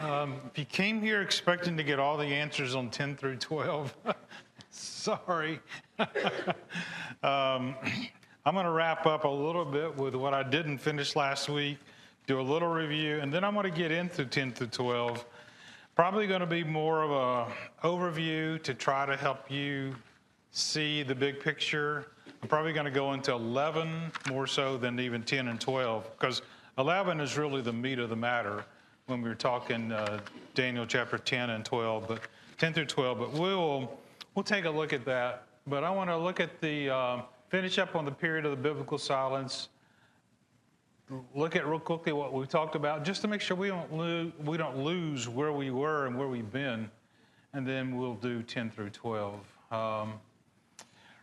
Um, if you came here expecting to get all the answers on 10 through 12, sorry. um, I'm going to wrap up a little bit with what I didn't finish last week, do a little review, and then I'm going to get into 10 through 12. Probably going to be more of a overview to try to help you see the big picture. I'm probably going to go into 11 more so than even 10 and 12 because 11 is really the meat of the matter when we were talking uh, Daniel chapter 10 and 12, but 10 through 12. But we'll we'll take a look at that. But I want to look at the uh, finish up on the period of the biblical silence. Look at real quickly what we talked about, just to make sure we don't lose we don't lose where we were and where we've been, and then we'll do 10 through 12. Um,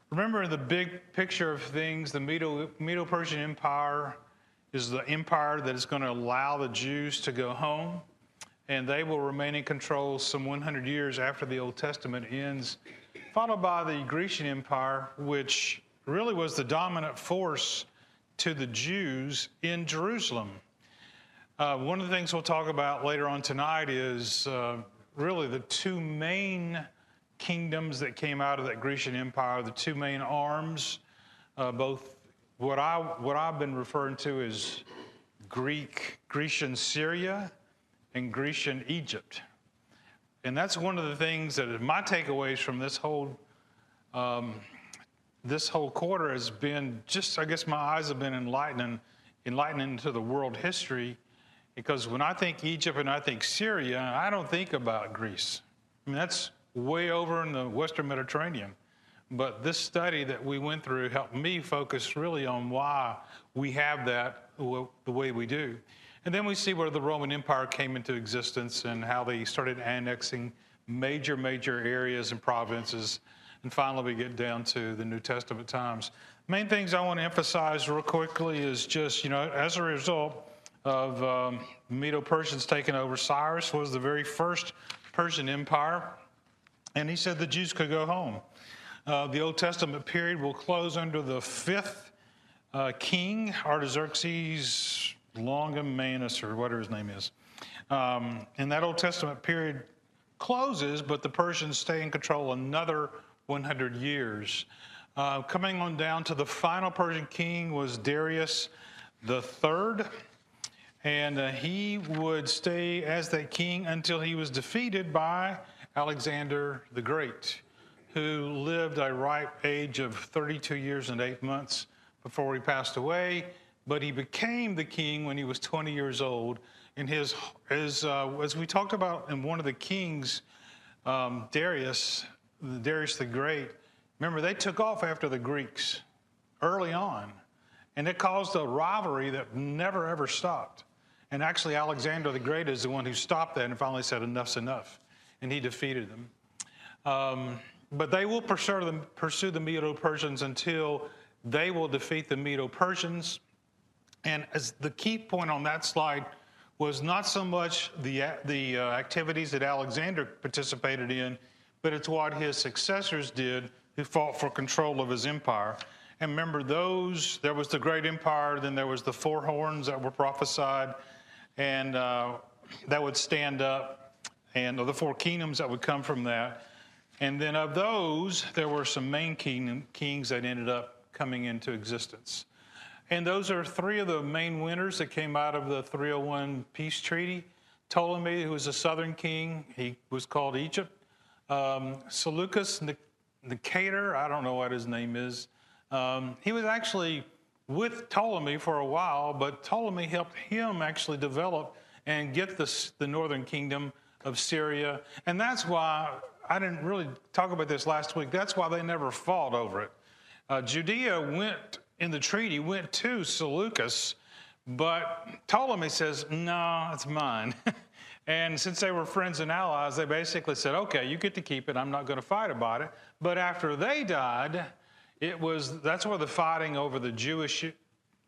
remember the big picture of things, the Medo-Persian Empire is the empire that is going to allow the Jews to go home, and they will remain in control some 100 years after the Old Testament ends, followed by the Grecian Empire, which really was the dominant force to the Jews in Jerusalem. Uh, one of the things we'll talk about later on tonight is uh, really the two main kingdoms that came out of that Grecian Empire, the two main arms, uh, both what I what I've been referring to is Greek Grecian Syria and Grecian Egypt, and that's one of the things that my takeaways from this whole um, this whole quarter has been just I guess my eyes have been enlightening enlightening to the world history because when I think Egypt and I think Syria, I don't think about Greece. I mean that's way over in the Western Mediterranean. But this study that we went through helped me focus really on why we have that the way we do. And then we see where the Roman Empire came into existence and how they started annexing major, major areas and provinces. And finally, we get down to the New Testament times. Main things I want to emphasize real quickly is just, you know, as a result of um, Medo Persians taking over, Cyrus was the very first Persian Empire. And he said the Jews could go home. Uh, the Old Testament period will close under the fifth uh, king, Artaxerxes Longimanus, or whatever his name is. Um, and that Old Testament period closes, but the Persians stay in control another 100 years. Uh, coming on down to the final Persian king was Darius the third, and uh, he would stay as that king until he was defeated by Alexander the Great who lived a ripe age of 32 years and eight months before he passed away, but he became the king when he was 20 years old. And his, his uh, as we talked about in one of the kings, um, Darius, Darius the Great, remember they took off after the Greeks early on, and it caused a rivalry that never ever stopped. And actually, Alexander the Great is the one who stopped that and finally said, Enough's enough. And he defeated them. Um, but they will pursue the, pursue the Medo Persians until they will defeat the Medo Persians. And as the key point on that slide was not so much the, the uh, activities that Alexander participated in, but it's what his successors did who fought for control of his empire. And remember, those, there was the great empire, then there was the four horns that were prophesied, and uh, that would stand up, and the four kingdoms that would come from that. And then of those, there were some main king, kings that ended up coming into existence. And those are three of the main winners that came out of the 301 peace treaty. Ptolemy, who was a southern king, he was called Egypt. Um, Seleucus Nicator, I don't know what his name is. Um, he was actually with Ptolemy for a while, but Ptolemy helped him actually develop and get the, the northern kingdom of Syria. And that's why I didn't really talk about this last week. That's why they never fought over it. Uh, Judea went in the treaty, went to Seleucus, but Ptolemy says, no, it's mine. and since they were friends and allies, they basically said, okay, you get to keep it. I'm not going to fight about it. But after they died, it was that's where the fighting over the Jewish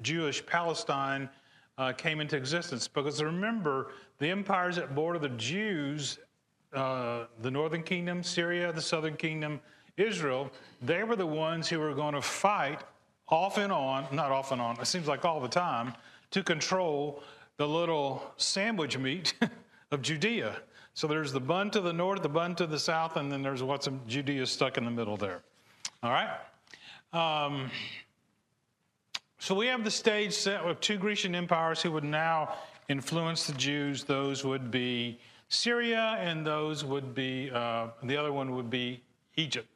Jewish Palestine uh, came into existence. Because remember, the empires that bordered the Jews uh, the northern kingdom, Syria, the southern kingdom, Israel, they were the ones who were going to fight off and on, not off and on, it seems like all the time, to control the little sandwich meat of Judea. So there's the bun to the north, the bun to the south, and then there's what's Judea stuck in the middle there. All right? Um, so we have the stage set with two Grecian empires who would now influence the Jews. Those would be Syria, and those would be, uh, the other one would be Egypt.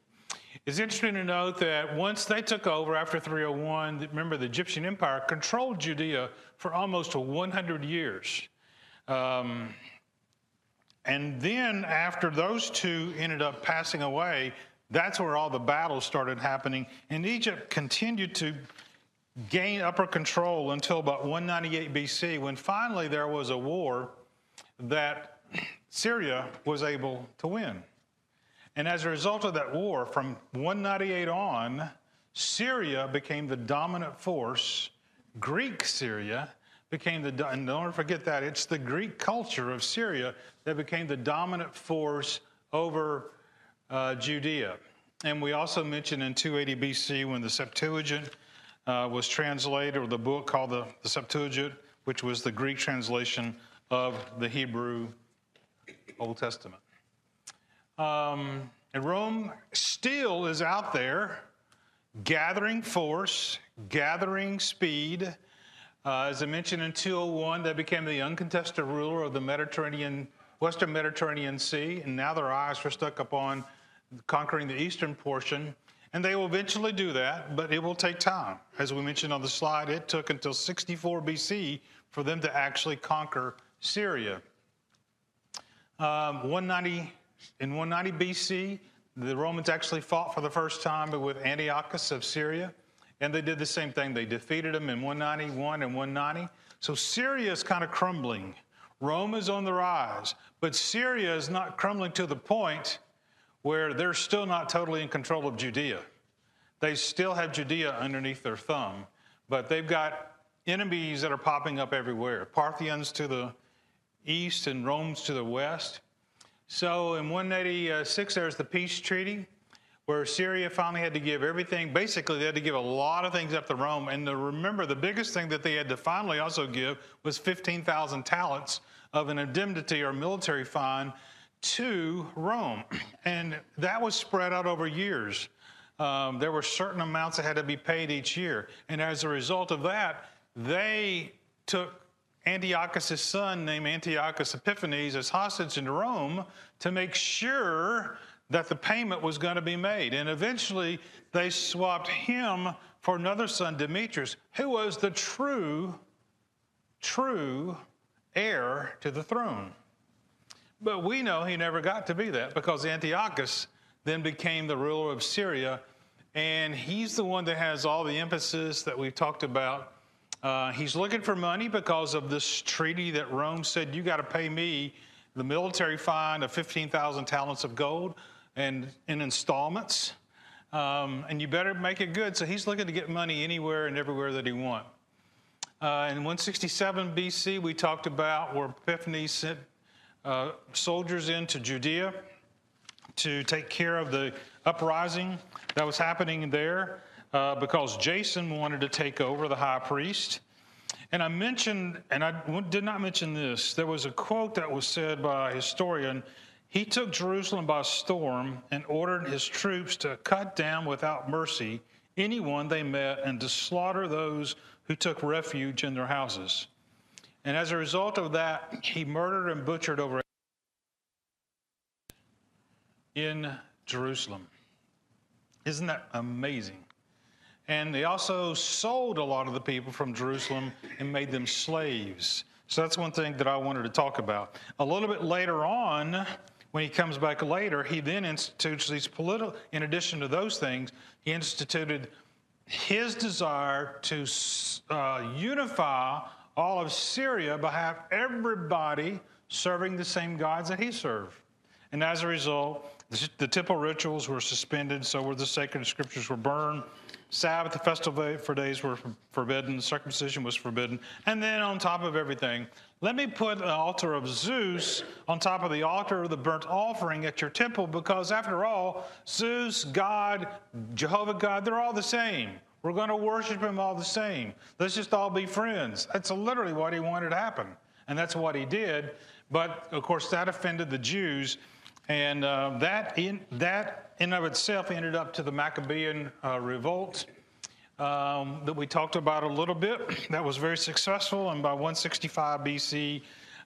It's interesting to note that once they took over after 301, remember the Egyptian Empire controlled Judea for almost 100 years. Um, and then after those two ended up passing away, that's where all the battles started happening. And Egypt continued to gain upper control until about 198 BC, when finally there was a war that Syria was able to win. And as a result of that war, from 198 on, Syria became the dominant force. Greek Syria became the, and don't forget that, it's the Greek culture of Syria that became the dominant force over uh, Judea. And we also mentioned in 280 BC when the Septuagint uh, was translated, or the book called the, the Septuagint, which was the Greek translation of the Hebrew Old Testament. Um, and Rome still is out there gathering force, gathering speed. Uh, as I mentioned in 201, they became the uncontested ruler of the Mediterranean, Western Mediterranean Sea, and now their eyes are stuck upon conquering the eastern portion. And they will eventually do that, but it will take time. As we mentioned on the slide, it took until 64 BC for them to actually conquer Syria. Um, 190, in 190 BC, the Romans actually fought for the first time with Antiochus of Syria, and they did the same thing. They defeated him in 191 and 190. So Syria is kind of crumbling. Rome is on the rise, but Syria is not crumbling to the point where they're still not totally in control of Judea. They still have Judea underneath their thumb, but they've got enemies that are popping up everywhere Parthians to the east and Rome's to the west. So in 186, there's the peace treaty where Syria finally had to give everything. Basically, they had to give a lot of things up to Rome. And to remember, the biggest thing that they had to finally also give was 15,000 talents of an indemnity or military fine to Rome. And that was spread out over years. Um, there were certain amounts that had to be paid each year. And as a result of that, they took Antiochus' son, named Antiochus Epiphanes, as hostage in Rome to make sure that the payment was going to be made. And eventually, they swapped him for another son, Demetrius, who was the true, true heir to the throne. But we know he never got to be that because Antiochus then became the ruler of Syria. And he's the one that has all the emphasis that we've talked about uh, he's looking for money because of this treaty that Rome said, you got to pay me the military fine of 15,000 talents of gold and in installments. Um, and you better make it good. So he's looking to get money anywhere and everywhere that he wants. Uh, in 167 BC, we talked about where Epiphanes sent uh, soldiers into Judea to take care of the uprising that was happening there uh, because Jason wanted to take over the high priest. And I mentioned, and I did not mention this, there was a quote that was said by a historian. He took Jerusalem by storm and ordered his troops to cut down without mercy anyone they met and to slaughter those who took refuge in their houses. And as a result of that, he murdered and butchered over in Jerusalem. Isn't that amazing? And they also sold a lot of the people from Jerusalem and made them slaves. So that's one thing that I wanted to talk about. A little bit later on, when he comes back later, he then institutes these political, in addition to those things, he instituted his desire to uh, unify all of Syria by have everybody serving the same gods that he served. And as a result, the, the temple rituals were suspended, so were the sacred scriptures were burned. Sabbath, the festival for days were forbidden, circumcision was forbidden. And then on top of everything, let me put an altar of Zeus on top of the altar of the burnt offering at your temple because, after all, Zeus, God, Jehovah God, they're all the same. We're going to worship him all the same. Let's just all be friends. That's literally what he wanted to happen. And that's what he did. But of course, that offended the Jews, and uh, that in that in of itself ended up to the Maccabean uh, revolt um, that we talked about a little bit. That was very successful, and by 165 BC,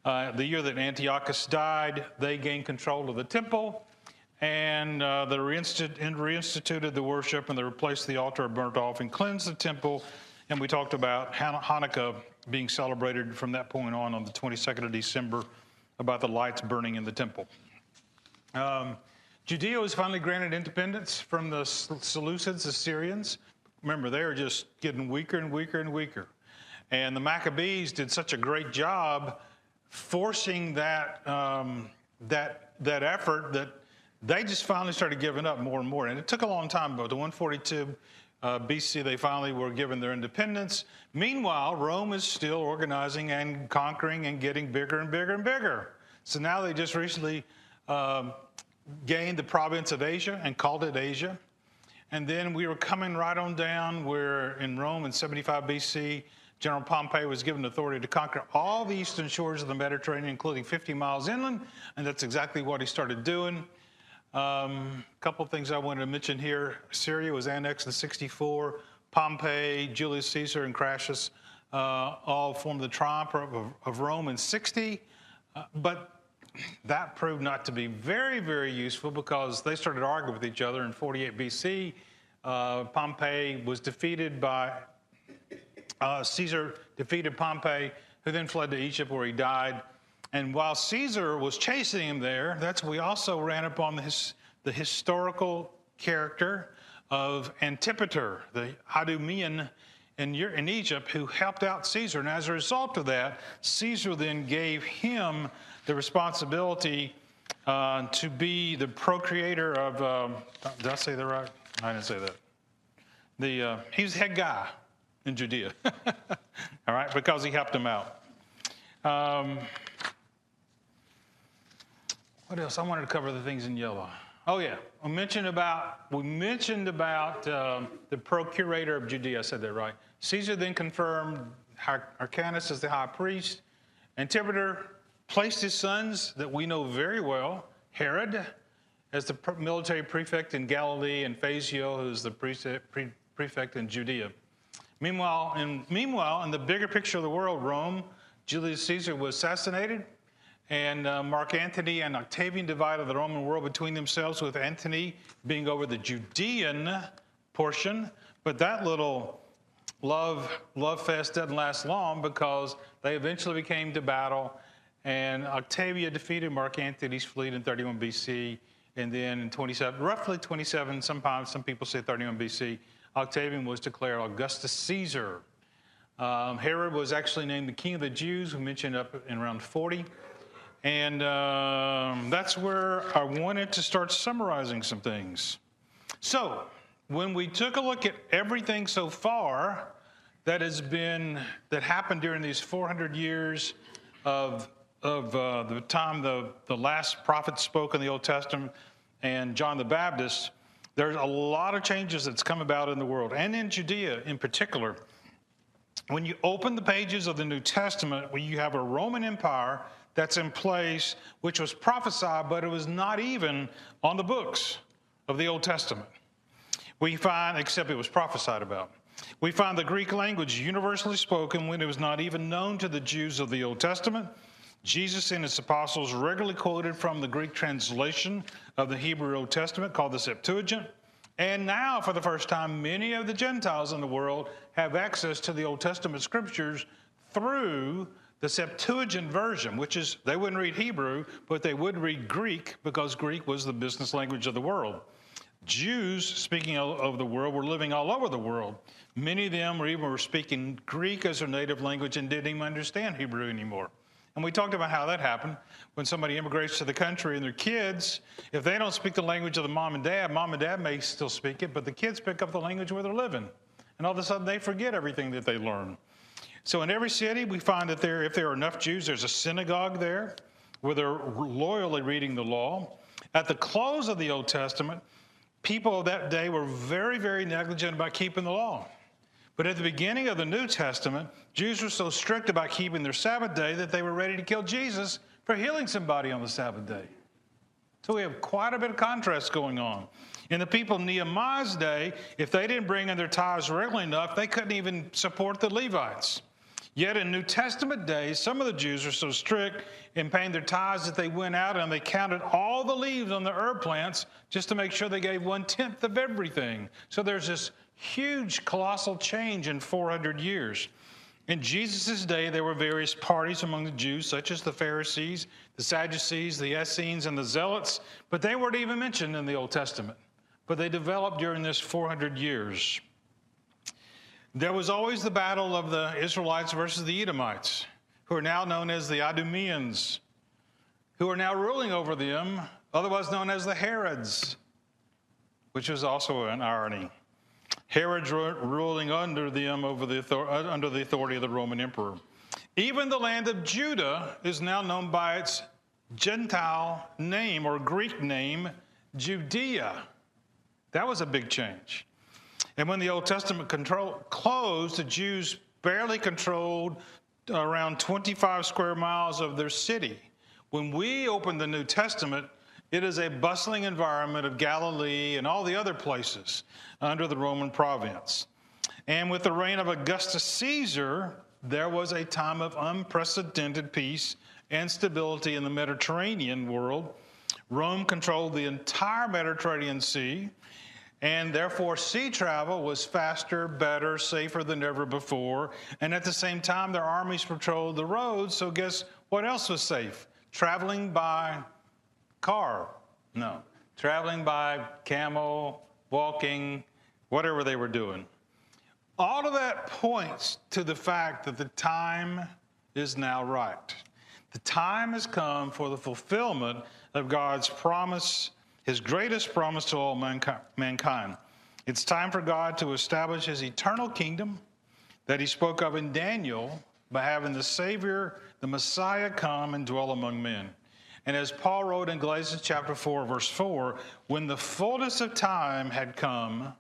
uh, the year that Antiochus died, they gained control of the temple and uh, they reinstituted the worship and they replaced the altar burnt off and cleansed the temple. And we talked about Hanukkah being celebrated from that point on on the 22nd of December about the lights burning in the temple. Um, Judea was finally granted independence from the Seleucids, the Syrians. Remember, they were just getting weaker and weaker and weaker. And the Maccabees did such a great job forcing that, um, that, that effort that they just finally started giving up more and more. And it took a long time, but the 142 uh, BC, they finally were given their independence. Meanwhile, Rome is still organizing and conquering and getting bigger and bigger and bigger. So now they just recently um, gained the province of Asia and called it Asia. And then we were coming right on down where in Rome in 75 BC, General Pompey was given authority to conquer all the eastern shores of the Mediterranean, including 50 miles inland, and that's exactly what he started doing. A um, couple things I wanted to mention here. Syria was annexed in 64. Pompey, Julius Caesar, and Crassus uh, all formed the triumph of, of Rome in 60. Uh, but that proved not to be very, very useful because they started arguing with each other in 48 BC. Uh, Pompey was defeated by uh, Caesar, defeated Pompey, who then fled to Egypt where he died. And while Caesar was chasing him there, that's we also ran upon the, his, the historical character of Antipater, the Idumean in, in Egypt, who helped out Caesar. And as a result of that, Caesar then gave him the responsibility uh, to be the procreator of. Um, did I say that right? I didn't say that. The uh, he's head guy in Judea. All right, because he helped him out. Um, what else? I wanted to cover the things in yellow. Oh yeah, we mentioned about we mentioned about um, the procurator of Judea. I said that right. Caesar then confirmed Hyrcanus as the high priest. Antipater placed his sons that we know very well, Herod as the military prefect in Galilee, and Phasael, who's the prefect in Judea. Meanwhile, in, meanwhile, in the bigger picture of the world, Rome, Julius Caesar was assassinated. And uh, Mark Antony and Octavian divided the Roman world between themselves, with Antony being over the Judean portion. But that little love, love fest doesn't last long because they eventually became to battle. And Octavian defeated Mark Antony's fleet in 31 BC. And then in 27, roughly 27, sometimes some people say 31 BC, Octavian was declared Augustus Caesar. Um, Herod was actually named the king of the Jews, we mentioned up in around 40. And um, that's where I wanted to start summarizing some things. So, when we took a look at everything so far that has been, that happened during these 400 years of, of uh, the time the, the last prophet spoke in the Old Testament and John the Baptist, there's a lot of changes that's come about in the world and in Judea in particular. When you open the pages of the New Testament, when you have a Roman Empire that's in place, which was prophesied, but it was not even on the books of the Old Testament. We find, except it was prophesied about. We find the Greek language universally spoken when it was not even known to the Jews of the Old Testament. Jesus and his apostles regularly quoted from the Greek translation of the Hebrew Old Testament called the Septuagint. And now, for the first time, many of the Gentiles in the world have access to the Old Testament scriptures through the Septuagint version, which is they wouldn't read Hebrew, but they would read Greek because Greek was the business language of the world. Jews, speaking of the world, were living all over the world. Many of them were even were speaking Greek as their native language and didn't even understand Hebrew anymore. And we talked about how that happened when somebody immigrates to the country and their kids, if they don't speak the language of the mom and dad, mom and dad may still speak it, but the kids pick up the language where they're living. And all of a sudden they forget everything that they learn. So in every city, we find that there, if there are enough Jews, there's a synagogue there where they're loyally reading the law. At the close of the Old Testament, people of that day were very, very negligent about keeping the law. But at the beginning of the New Testament, Jews were so strict about keeping their Sabbath day that they were ready to kill Jesus for healing somebody on the Sabbath day. So we have quite a bit of contrast going on. In the people Nehemiah's day, if they didn't bring in their tithes regularly enough, they couldn't even support the Levites. Yet in New Testament days, some of the Jews were so strict in paying their tithes that they went out and they counted all the leaves on the herb plants just to make sure they gave one tenth of everything. So there's this huge, colossal change in 400 years. In Jesus' day, there were various parties among the Jews, such as the Pharisees, the Sadducees, the Essenes, and the Zealots, but they weren't even mentioned in the Old Testament. But they developed during this 400 years. There was always the battle of the Israelites versus the Edomites, who are now known as the Idumeans, who are now ruling over them, otherwise known as the Herods, which is also an irony. Herod's ruling under them over the uh, under the authority of the Roman emperor. Even the land of Judah is now known by its Gentile name or Greek name, Judea. That was a big change. And when the Old Testament control, closed, the Jews barely controlled around 25 square miles of their city. When we open the New Testament, it is a bustling environment of Galilee and all the other places under the Roman province. And with the reign of Augustus Caesar, there was a time of unprecedented peace and stability in the Mediterranean world. Rome controlled the entire Mediterranean Sea, and therefore, sea travel was faster, better, safer than ever before. And at the same time, their armies patrolled the roads. So, guess what else was safe? Traveling by car. No. Traveling by camel, walking, whatever they were doing. All of that points to the fact that the time is now right. The time has come for the fulfillment of God's promise his greatest promise to all mankind. It's time for God to establish his eternal kingdom that he spoke of in Daniel by having the Savior, the Messiah, come and dwell among men. And as Paul wrote in Galatians chapter 4, verse 4, when the fullness of time had come,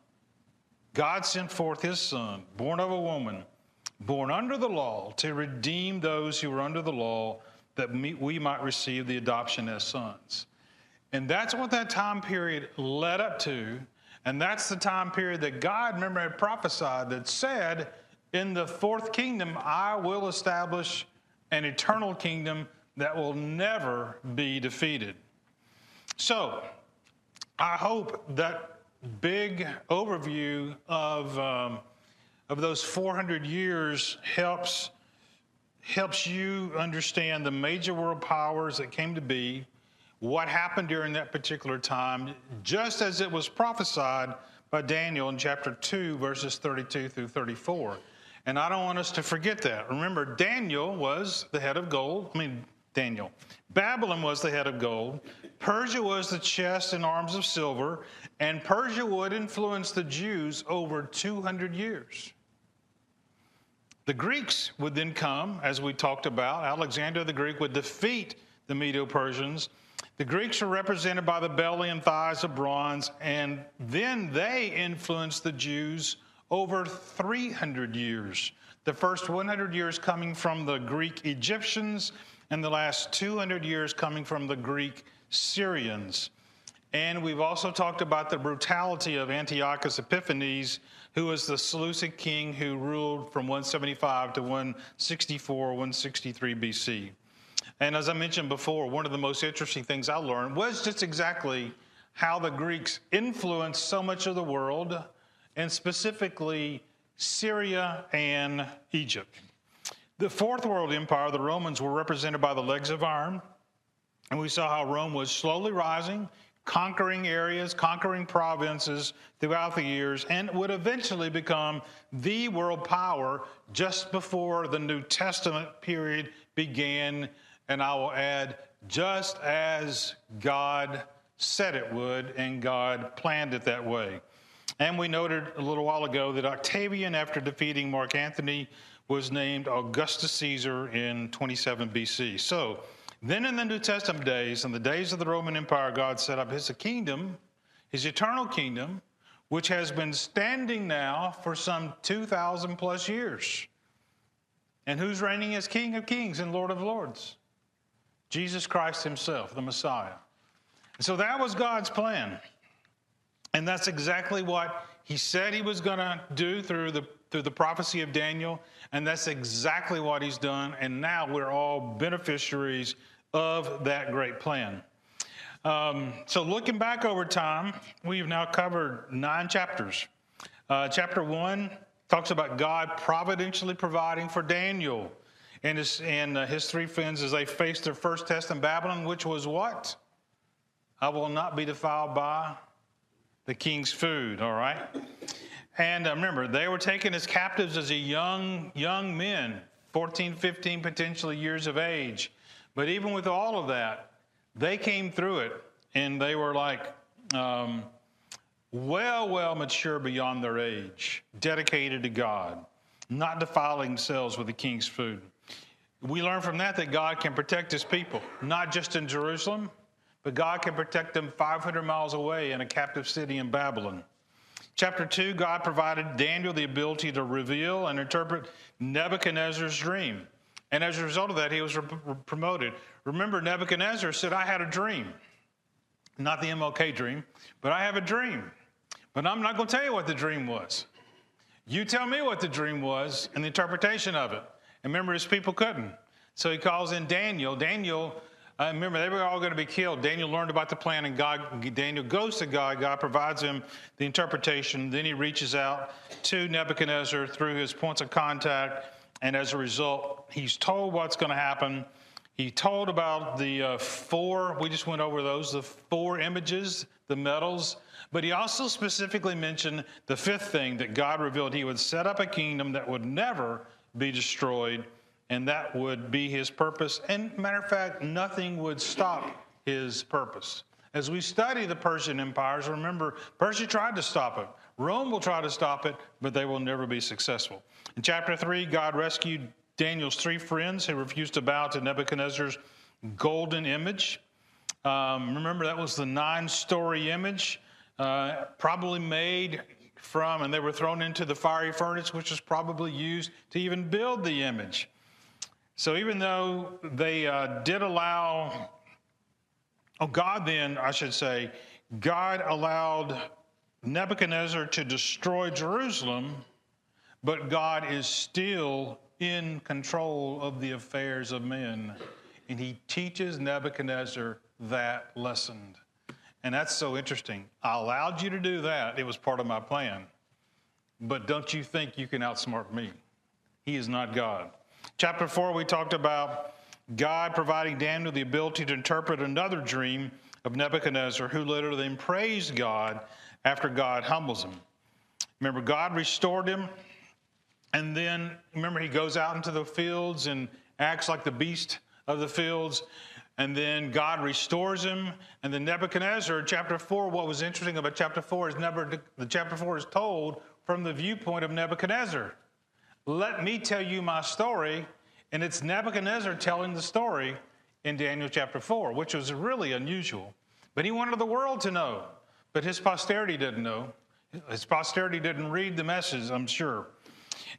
God sent forth his Son, born of a woman, born under the law, to redeem those who were under the law, that we might receive the adoption as sons. And that's what that time period led up to. And that's the time period that God, remember, had prophesied that said, In the fourth kingdom, I will establish an eternal kingdom that will never be defeated. So, I hope that big overview of, um, of those 400 years helps, helps you understand the major world powers that came to be what happened during that particular time, just as it was prophesied by Daniel in chapter 2, verses 32 through 34. And I don't want us to forget that. Remember, Daniel was the head of gold. I mean, Daniel. Babylon was the head of gold. Persia was the chest and arms of silver. And Persia would influence the Jews over 200 years. The Greeks would then come, as we talked about. Alexander the Greek would defeat the Medo Persians the Greeks are represented by the belly and thighs of bronze, and then they influenced the Jews over 300 years. The first 100 years coming from the Greek Egyptians, and the last 200 years coming from the Greek Syrians. And we've also talked about the brutality of Antiochus Epiphanes, who was the Seleucid king who ruled from 175 to 164, 163 BC. And as I mentioned before, one of the most interesting things I learned was just exactly how the Greeks influenced so much of the world, and specifically Syria and Egypt. The Fourth World Empire, the Romans, were represented by the legs of iron, and we saw how Rome was slowly rising, conquering areas, conquering provinces throughout the years, and would eventually become the world power just before the New Testament period began and I will add, just as God said it would, and God planned it that way. And we noted a little while ago that Octavian, after defeating Mark Antony, was named Augustus Caesar in 27 BC. So, then in the New Testament days, in the days of the Roman Empire, God set up his kingdom, his eternal kingdom, which has been standing now for some 2,000 plus years. And who's reigning as King of Kings and Lord of Lords? Jesus Christ Himself, the Messiah. And so that was God's plan. And that's exactly what He said He was going to do through the, through the prophecy of Daniel. And that's exactly what He's done. And now we're all beneficiaries of that great plan. Um, so, looking back over time, we've now covered nine chapters. Uh, chapter one talks about God providentially providing for Daniel and his, and uh, his three friends as they faced their first test in Babylon, which was what? I will not be defiled by the king's food, all right? And uh, remember, they were taken as captives as a young, young men, 14, 15, potentially years of age. But even with all of that, they came through it and they were like um, well, well mature beyond their age, dedicated to God, not defiling themselves with the king's food. We learn from that that God can protect his people, not just in Jerusalem, but God can protect them 500 miles away in a captive city in Babylon. Chapter 2, God provided Daniel the ability to reveal and interpret Nebuchadnezzar's dream. And as a result of that, he was re- promoted. Remember, Nebuchadnezzar said, I had a dream. Not the MLK dream, but I have a dream. But I'm not going to tell you what the dream was. You tell me what the dream was and the interpretation of it. And remember, his people couldn't. So he calls in Daniel. Daniel, uh, remember, they were all going to be killed. Daniel learned about the plan, and God, Daniel goes to God. God provides him the interpretation. Then he reaches out to Nebuchadnezzar through his points of contact. And as a result, he's told what's going to happen. He told about the uh, four, we just went over those, the four images, the metals. But he also specifically mentioned the fifth thing that God revealed he would set up a kingdom that would never be destroyed, and that would be his purpose. And matter of fact, nothing would stop his purpose. As we study the Persian empires, remember, Persia tried to stop it. Rome will try to stop it, but they will never be successful. In chapter 3, God rescued Daniel's three friends who refused to bow to Nebuchadnezzar's golden image. Um, remember, that was the nine story image, uh, probably made from, and they were thrown into the fiery furnace, which was probably used to even build the image. So even though they uh, did allow, oh, God then, I should say, God allowed Nebuchadnezzar to destroy Jerusalem, but God is still in control of the affairs of men. And he teaches Nebuchadnezzar that lesson. And that's so interesting. I allowed you to do that, it was part of my plan. But don't you think you can outsmart me? He is not God. Chapter 4, we talked about God providing Daniel the ability to interpret another dream of Nebuchadnezzar, who later then praised God after God humbles him. Remember, God restored him, and then remember, he goes out into the fields and acts like the beast of the fields. And then God restores him. And then Nebuchadnezzar, chapter 4, what was interesting about chapter 4 is never, the chapter 4 is told from the viewpoint of Nebuchadnezzar. Let me tell you my story. And it's Nebuchadnezzar telling the story in Daniel chapter 4, which was really unusual. But he wanted the world to know, but his posterity didn't know. His posterity didn't read the message, I'm sure.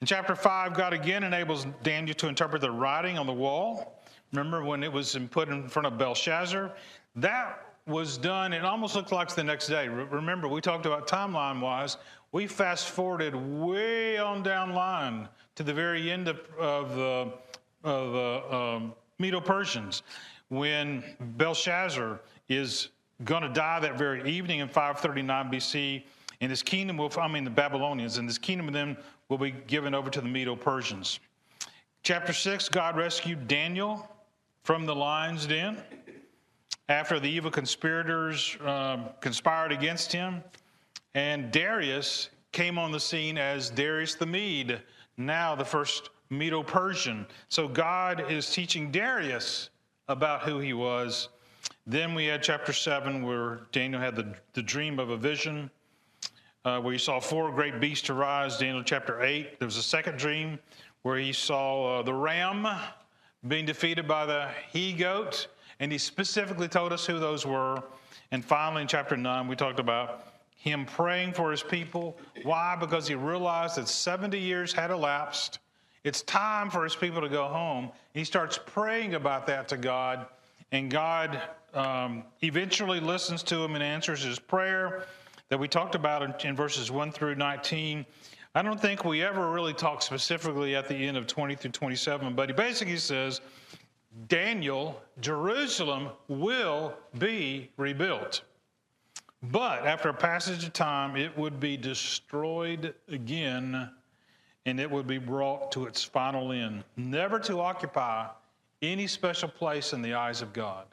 In chapter 5, God again enables Daniel to interpret the writing on the wall. Remember when it was put in front of Belshazzar? That was done, it almost looks like the next day. Remember, we talked about timeline wise. We fast forwarded way on down line to the very end of, of the, of the um, Medo Persians when Belshazzar is going to die that very evening in 539 BC. And his kingdom will, I mean, the Babylonians, and his kingdom then will be given over to the Medo Persians. Chapter 6, God rescued Daniel from the lion's den after the evil conspirators um, conspired against him. And Darius came on the scene as Darius the Mede, now the first Medo Persian. So God is teaching Darius about who he was. Then we had chapter 7 where Daniel had the, the dream of a vision uh, where he saw four great beasts arise. Daniel chapter 8. There was a second dream where he saw uh, the ram being defeated by the he goat, and he specifically told us who those were. And finally, in chapter 9, we talked about him praying for his people. Why? Because he realized that 70 years had elapsed. It's time for his people to go home. He starts praying about that to God. and God um, eventually listens to him and answers his prayer that we talked about in, in verses 1 through 19. I don't think we ever really talk specifically at the end of 20 through 27, but he basically says, Daniel, Jerusalem will be rebuilt. But after a passage of time, it would be destroyed again and it would be brought to its final end, never to occupy any special place in the eyes of God.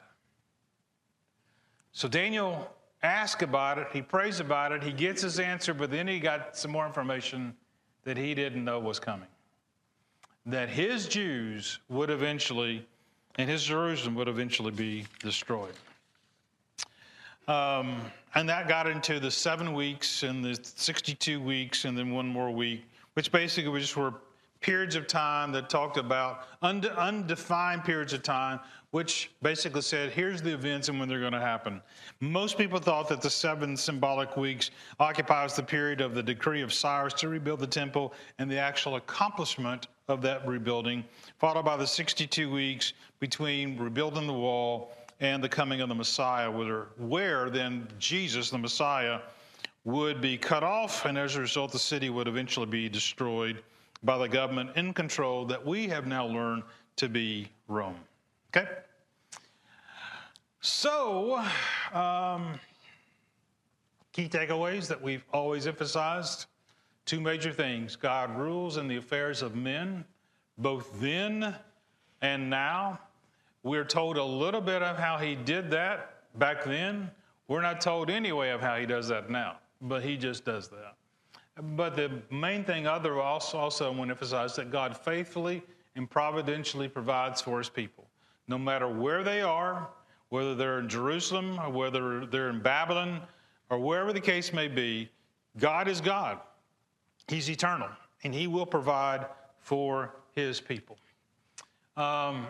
So Daniel asks about it, he prays about it, he gets his answer, but then he got some more information that he didn't know was coming. That his Jews would eventually, and his Jerusalem would eventually be destroyed. Um, and that got into the seven weeks and the 62 weeks and then one more week, which basically just were periods of time that talked about undefined periods of time, which basically said, here's the events and when they're going to happen. Most people thought that the seven symbolic weeks occupies the period of the decree of Cyrus to rebuild the temple and the actual accomplishment of that rebuilding, followed by the 62 weeks between rebuilding the wall and the coming of the Messiah, where, where then Jesus, the Messiah, would be cut off, and as a result, the city would eventually be destroyed by the government in control that we have now learned to be Rome. Okay? So, um, key takeaways that we've always emphasized two major things God rules in the affairs of men, both then and now. We're told a little bit of how he did that back then. We're not told anyway of how he does that now, but he just does that. But the main thing other also, also want to emphasize that God faithfully and providentially provides for his people. No matter where they are, whether they're in Jerusalem or whether they're in Babylon or wherever the case may be, God is God. He's eternal and he will provide for his people. Um,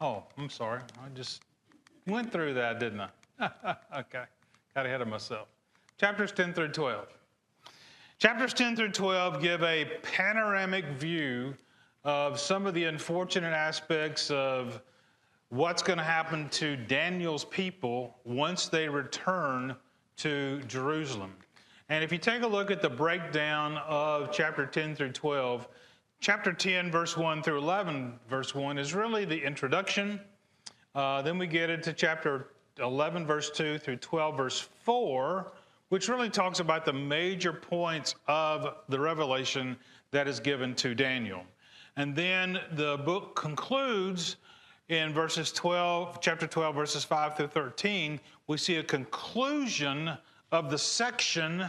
Oh, I'm sorry. I just went through that, didn't I? okay. Got ahead of myself. Chapters 10 through 12. Chapters 10 through 12 give a panoramic view of some of the unfortunate aspects of what's going to happen to Daniel's people once they return to Jerusalem. And if you take a look at the breakdown of chapter 10 through 12, chapter 10, verse 1 through 11, verse 1 is really the introduction. Uh, then we get into chapter 11, verse 2 through 12, verse 4, which really talks about the major points of the revelation that is given to Daniel. And then the book concludes in verses 12, chapter 12, verses 5 through 13. We see a conclusion of the section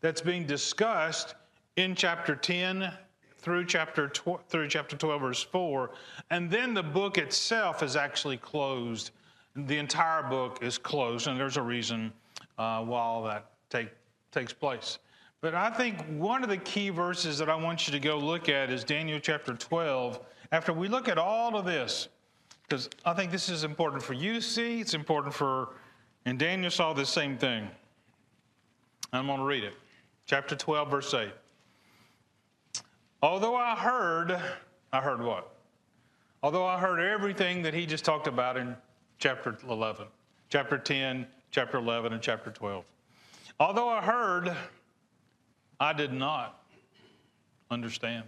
that's being discussed in chapter 10 through chapter tw- through chapter 12 verse 4 and then the book itself is actually closed. The entire book is closed and there's a reason uh, why all that take, takes place. But i think one of the key verses that i want you to go look at is daniel chapter 12 after we look at all of this because i think this is important for you to see it's important for and daniel saw the same thing. I'm going to read it. Chapter 12 verse 8 Although I heard, I heard what? Although I heard everything that he just talked about in chapter 11, chapter 10, chapter 11, and chapter 12. Although I heard, I did not understand.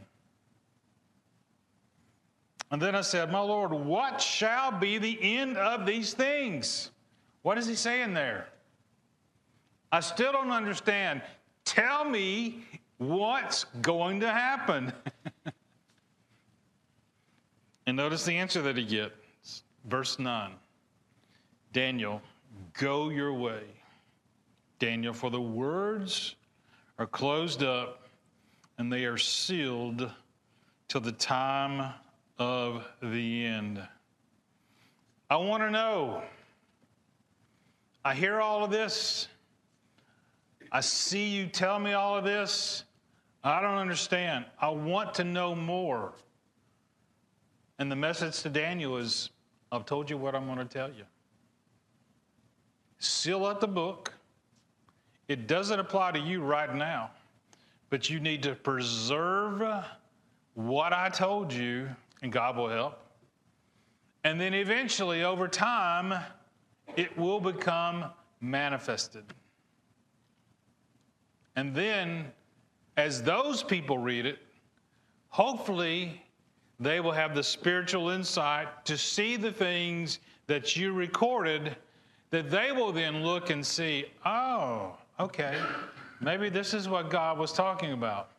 And then I said, My Lord, what shall be the end of these things? What is he saying there? I still don't understand. Tell me What's going to happen? and notice the answer that he gets. Verse 9 Daniel, go your way. Daniel, for the words are closed up and they are sealed till the time of the end. I want to know. I hear all of this. I see you tell me all of this. I don't understand. I want to know more. And the message to Daniel is I've told you what I'm going to tell you. Seal up the book. It doesn't apply to you right now, but you need to preserve what I told you, and God will help. And then eventually, over time, it will become manifested. And then, as those people read it, hopefully they will have the spiritual insight to see the things that you recorded, that they will then look and see, oh, okay, maybe this is what God was talking about.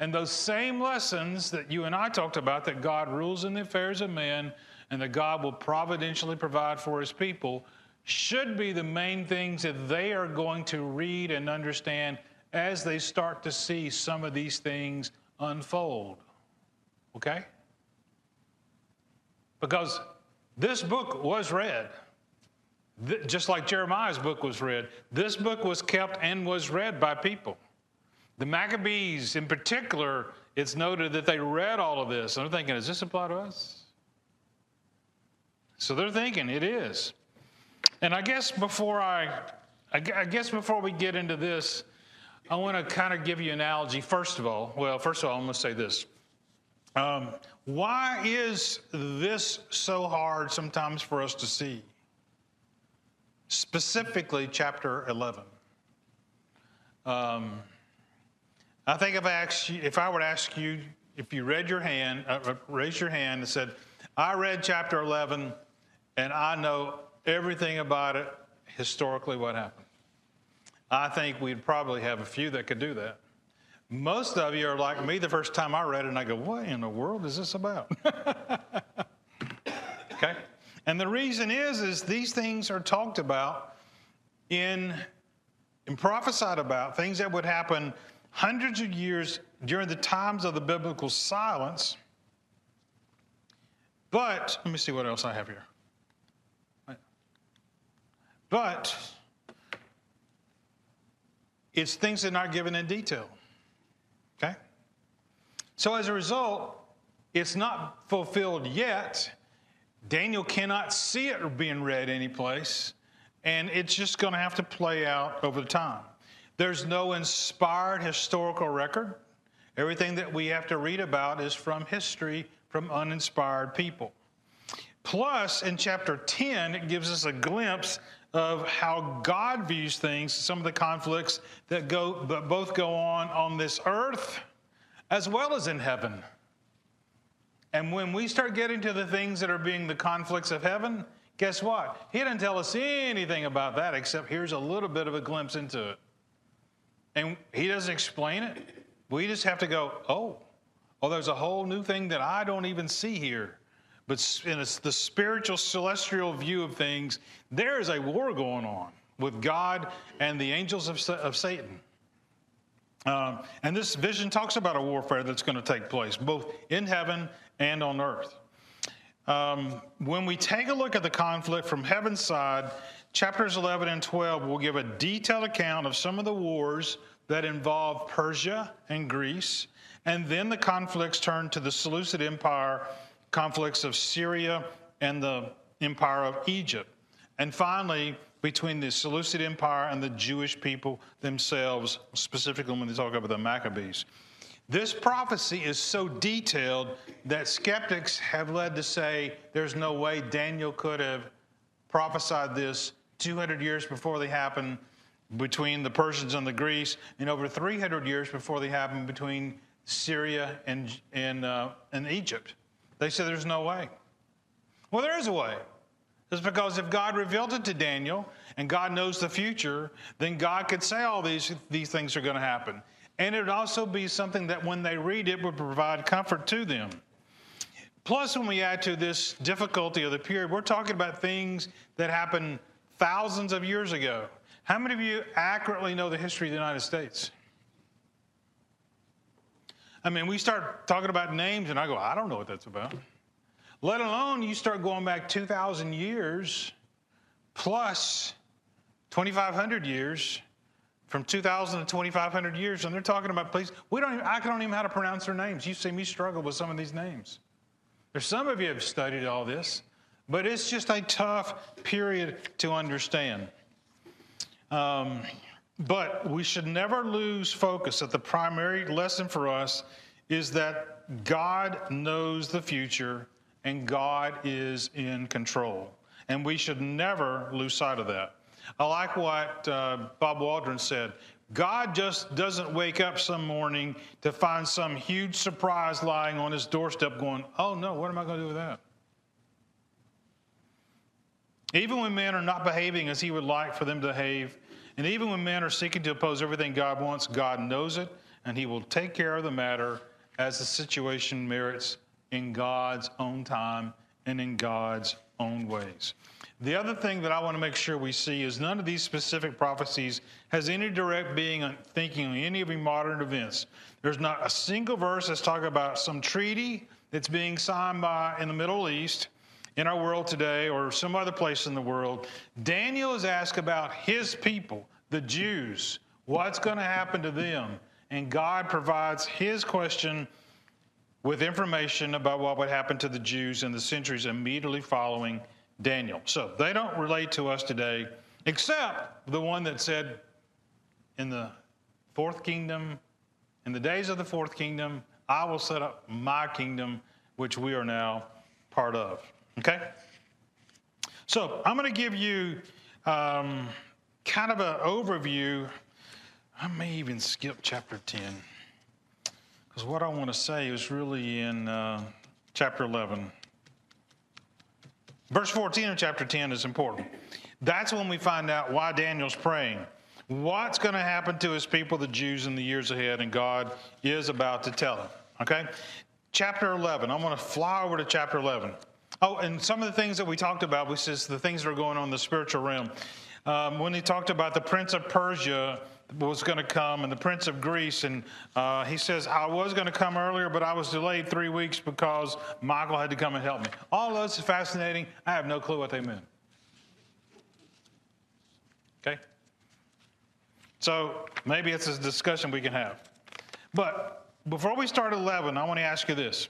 And those same lessons that you and I talked about that God rules in the affairs of men and that God will providentially provide for his people should be the main things that they are going to read and understand as they start to see some of these things unfold. Okay? Because this book was read, just like Jeremiah's book was read. This book was kept and was read by people. The Maccabees, in particular, it's noted that they read all of this. And they're thinking, does this apply to us? So they're thinking it is. And I guess before I, I guess before we get into this, I want to kind of give you an analogy. First of all, well, first of all, I'm going to say this. Um, why is this so hard sometimes for us to see? Specifically, chapter 11. Um, I think if I, asked you, if I would ask you, if you read your hand, uh, uh raise your hand and said, I read chapter 11 and I know everything about it, historically, what happened. I think we'd probably have a few that could do that. Most of you are like me the first time I read it, and I go, What in the world is this about? okay? And the reason is, is these things are talked about in and prophesied about, things that would happen hundreds of years during the times of the biblical silence. But let me see what else I have here. But it's things that are not given in detail. Okay? So as a result, it's not fulfilled yet. Daniel cannot see it being read anyplace, and it's just going to have to play out over the time. There's no inspired historical record. Everything that we have to read about is from history from uninspired people. Plus, in chapter 10, it gives us a glimpse of how God views things, some of the conflicts that go that both go on on this earth as well as in heaven. And when we start getting to the things that are being the conflicts of heaven, guess what? He didn't tell us anything about that except here's a little bit of a glimpse into it. And he doesn't explain it. We just have to go, oh, oh, there's a whole new thing that I don't even see here. But in the spiritual, celestial view of things, there is a war going on with God and the angels of, of Satan. Um, and this vision talks about a warfare that's going to take place both in heaven and on earth. Um, when we take a look at the conflict from heaven's side, chapters 11 and 12 will give a detailed account of some of the wars that involve Persia and Greece, and then the conflicts turn to the Seleucid Empire conflicts of Syria and the empire of Egypt. And finally, between the Seleucid Empire and the Jewish people themselves, specifically when they talk about the Maccabees. This prophecy is so detailed that skeptics have led to say there's no way Daniel could have prophesied this 200 years before they happened between the Persians and the Greeks, and over 300 years before they happened between Syria and, and, uh, and Egypt. They said there's no way. Well, there is a way. It's because if God revealed it to Daniel and God knows the future, then God could say all these, these things are going to happen. And it would also be something that when they read it would provide comfort to them. Plus, when we add to this difficulty of the period, we're talking about things that happened thousands of years ago. How many of you accurately know the history of the United States? I mean, we start talking about names, and I go, I don't know what that's about. Let alone you start going back 2,000 years plus 2,500 years, from 2,000 to 2,500 years, and they're talking about places. We don't. Even, I don't even know how to pronounce their names. You see me struggle with some of these names. There's some of you have studied all this, but it's just a tough period to understand. Um, but we should never lose focus that the primary lesson for us is that God knows the future and God is in control. And we should never lose sight of that. I like what uh, Bob Waldron said. God just doesn't wake up some morning to find some huge surprise lying on his doorstep going, oh no, what am I going to do with that? Even when men are not behaving as he would like for them to behave, and even when men are seeking to oppose everything God wants, God knows it, and he will take care of the matter as the situation merits in God's own time and in God's own ways. The other thing that I want to make sure we see is none of these specific prophecies has any direct being on thinking on any of the modern events. There's not a single verse that's talking about some treaty that's being signed by in the Middle East, in our world today, or some other place in the world. Daniel is asked about his people, the Jews, what's going to happen to them, and God provides his question with information about what would happen to the Jews in the centuries immediately following Daniel. So they don't relate to us today, except the one that said, in the fourth kingdom, in the days of the fourth kingdom, I will set up my kingdom, which we are now part of. Okay? So I'm going to give you um, kind of an overview. I may even skip chapter 10 because what I want to say is really in uh, chapter 11. Verse 14 of chapter 10 is important. That's when we find out why Daniel's praying. What's going to happen to his people, the Jews, in the years ahead, and God is about to tell him. Okay? Chapter 11. I'm going to fly over to chapter 11. Oh, and some of the things that we talked about, which is the things that are going on in the spiritual realm. Um, when he talked about the prince of Persia was going to come and the prince of Greece, and uh, he says, I was going to come earlier, but I was delayed three weeks because Michael had to come and help me. All this is fascinating. I have no clue what they meant. Okay? So maybe it's a discussion we can have. But before we start 11, I want to ask you this.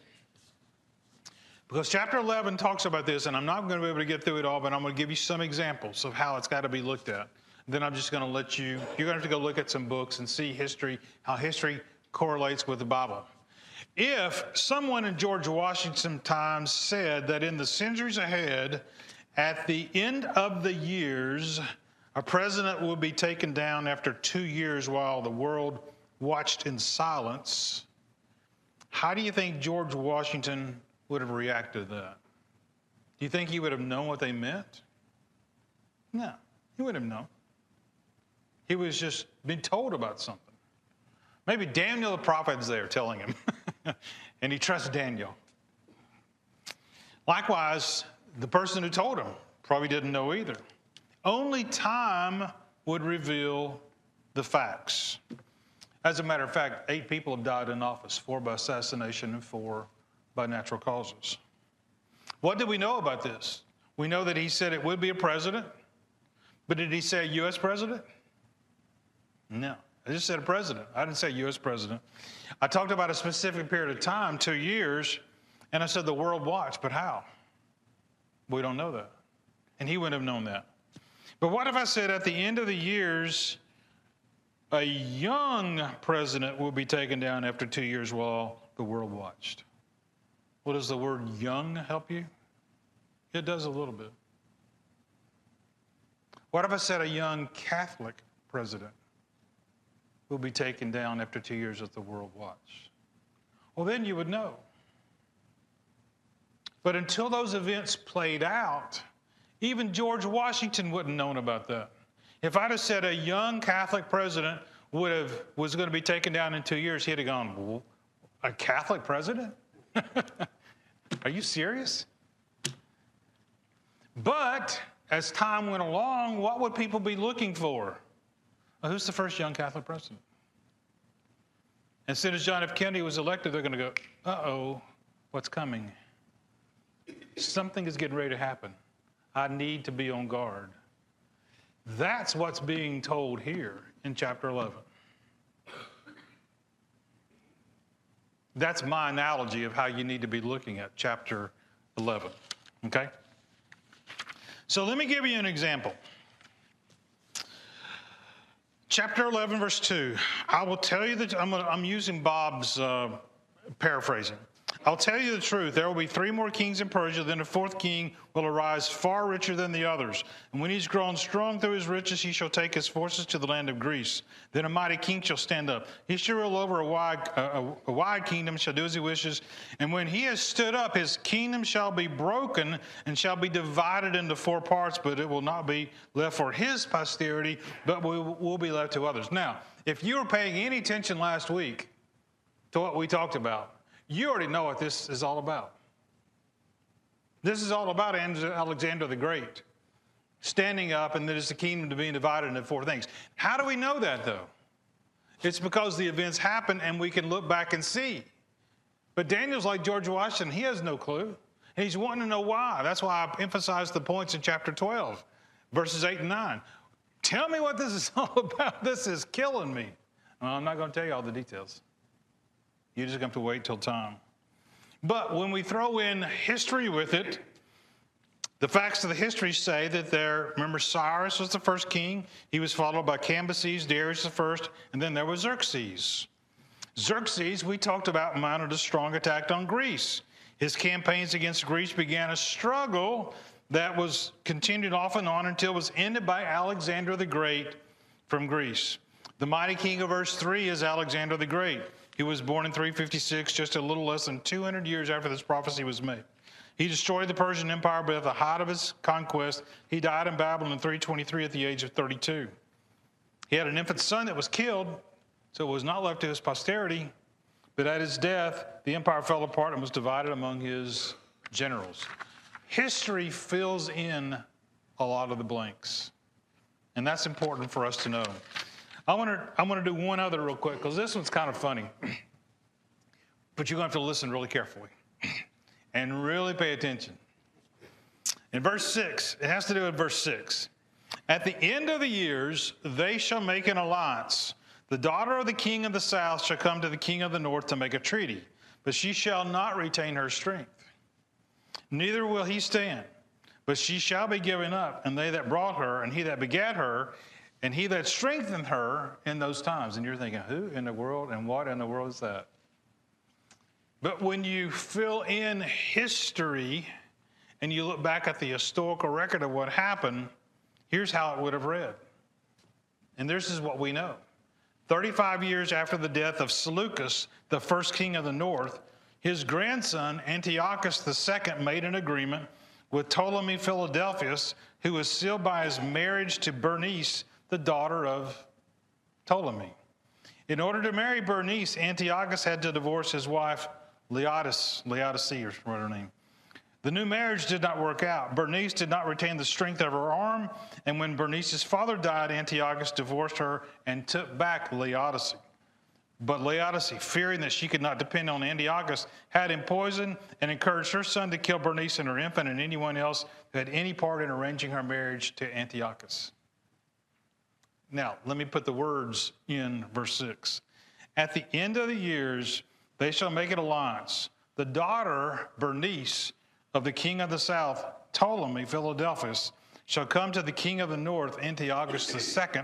Because chapter 11 talks about this, and I'm not going to be able to get through it all, but I'm going to give you some examples of how it's got to be looked at. Then I'm just going to let you, you're going to have to go look at some books and see history, how history correlates with the Bible. If someone in George Washington times said that in the centuries ahead, at the end of the years, a president will be taken down after two years while the world watched in silence, how do you think George Washington would have reacted to that? Do you think he would have known what they meant? No, he wouldn't have known. He was just being told about something. Maybe Daniel the prophet is there telling him, and he trusts Daniel. Likewise, the person who told him probably didn't know either. Only time would reveal the facts. As a matter of fact, eight people have died in office four by assassination and four by natural causes. What do we know about this? We know that he said it would be a president, but did he say U.S. president? No. I just said a president. I didn't say U.S. president. I talked about a specific period of time, two years, and I said the world watched, but how? We don't know that. And he wouldn't have known that. But what if I said at the end of the years, a young president will be taken down after two years while the world watched? What does the word young help you? It does a little bit. What if I said a young Catholic president will be taken down after two years of the world watch? Well, then you would know. But until those events played out, even George Washington wouldn't have known about that. If I'd have said a young Catholic president would have was going to be taken down in two years, he'd have gone, a Catholic president? Are you serious? But as time went along, what would people be looking for? Well, who's the first young Catholic president? As soon as John F. Kennedy was elected, they're going to go, uh oh, what's coming? Something is getting ready to happen. I need to be on guard. That's what's being told here in chapter 11. That's my analogy of how you need to be looking at chapter 11. Okay? So let me give you an example. Chapter 11, verse 2. I will tell you that I'm, I'm using Bob's uh, paraphrasing. I'll tell you the truth. There will be three more kings in Persia, then a fourth king will arise far richer than the others. And when he's grown strong through his riches, he shall take his forces to the land of Greece. Then a mighty king shall stand up. He shall rule over a wide, a, wide kingdom, shall do as he wishes. And when he has stood up, his kingdom shall be broken and shall be divided into four parts, but it will not be left for his posterity, but will be left to others. Now, if you were paying any attention last week to what we talked about, you already know what this is all about. This is all about Alexander the Great standing up and that it's the kingdom to being divided into four things. How do we know that though? It's because the events happen and we can look back and see. But Daniel's like George Washington, he has no clue. And he's wanting to know why. That's why I emphasized the points in chapter 12, verses 8 and 9. Tell me what this is all about. This is killing me. Well, I'm not going to tell you all the details. You're just have to wait till time. But when we throw in history with it, the facts of the history say that there, remember, Cyrus was the first king. He was followed by Cambyses, Darius the first, and then there was Xerxes. Xerxes, we talked about, mounted a strong attack on Greece. His campaigns against Greece began a struggle that was continued off and on until it was ended by Alexander the Great from Greece. The mighty king of verse 3 is Alexander the Great. He was born in 356, just a little less than 200 years after this prophecy was made. He destroyed the Persian Empire, but at the height of his conquest, he died in Babylon in 323 at the age of 32. He had an infant son that was killed, so it was not left to his posterity. But at his death, the empire fell apart and was divided among his generals. History fills in a lot of the blanks, and that's important for us to know. I want to I want to do one other real quick because this one's kind of funny, but you're going to have to listen really carefully and really pay attention. In verse six, it has to do with verse six. At the end of the years, they shall make an alliance. The daughter of the king of the south shall come to the king of the north to make a treaty, but she shall not retain her strength. Neither will he stand, but she shall be given up, and they that brought her, and he that begat her, and he that strengthened her in those times. And you're thinking, who in the world and what in the world is that? But when you fill in history and you look back at the historical record of what happened, here's how it would have read. And this is what we know. 35 years after the death of Seleucus, the first king of the north, his grandson Antiochus II made an agreement with Ptolemy Philadelphus, who was sealed by his marriage to Bernice, the daughter of Ptolemy. In order to marry Bernice, Antiochus had to divorce his wife Laodice, Laodicea, what her name. The new marriage did not work out. Bernice did not retain the strength of her arm, and when Bernice's father died, Antiochus divorced her and took back Laodice. But Laodice, fearing that she could not depend on Antiochus, had him poisoned and encouraged her son to kill Bernice and her infant and anyone else who had any part in arranging her marriage to Antiochus. Now, let me put the words in verse 6. At the end of the years, they shall make an alliance. The daughter, Bernice, of the king of the south, Ptolemy, Philadelphus, shall come to the king of the north, Antiochus II,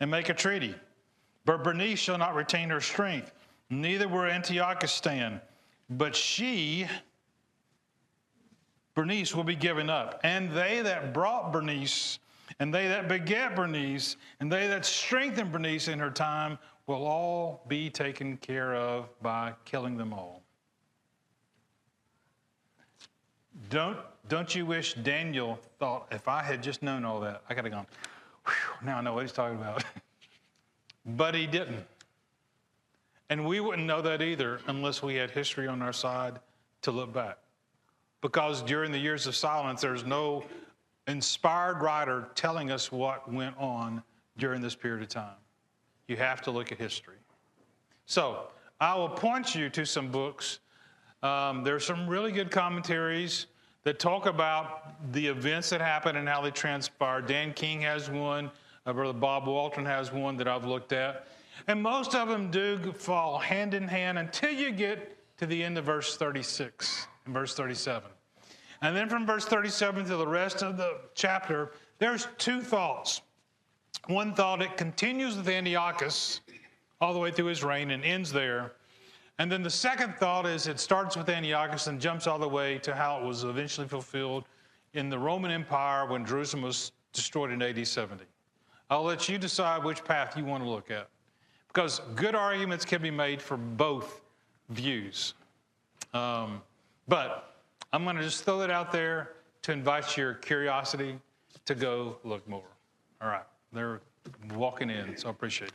and make a treaty. But Bernice shall not retain her strength, neither will Antiochus stand. But she, Bernice, will be given up. And they that brought Bernice and they that beget Bernice, and they that strengthen Bernice in her time will all be taken care of by killing them all. Don't, don't you wish Daniel thought, if I had just known all that, I could have gone, now I know what he's talking about. but he didn't. And we wouldn't know that either unless we had history on our side to look back. Because during the years of silence, there's no inspired writer telling us what went on during this period of time. You have to look at history. So, I will point you to some books. Um, there's some really good commentaries that talk about the events that happened and how they transpired. Dan King has one, uh, Brother Bob Waldron has one that I've looked at. And most of them do fall hand in hand until you get to the end of verse 36 and verse 37. And then from verse 37 to the rest of the chapter, there's two thoughts. One thought, it continues with Antiochus all the way through his reign and ends there. And then the second thought is it starts with Antiochus and jumps all the way to how it was eventually fulfilled in the Roman Empire when Jerusalem was destroyed in AD 70. I'll let you decide which path you want to look at because good arguments can be made for both views. Um, but I'm going to just throw it out there to invite your curiosity to go look more. All right, they're walking in, so I appreciate it.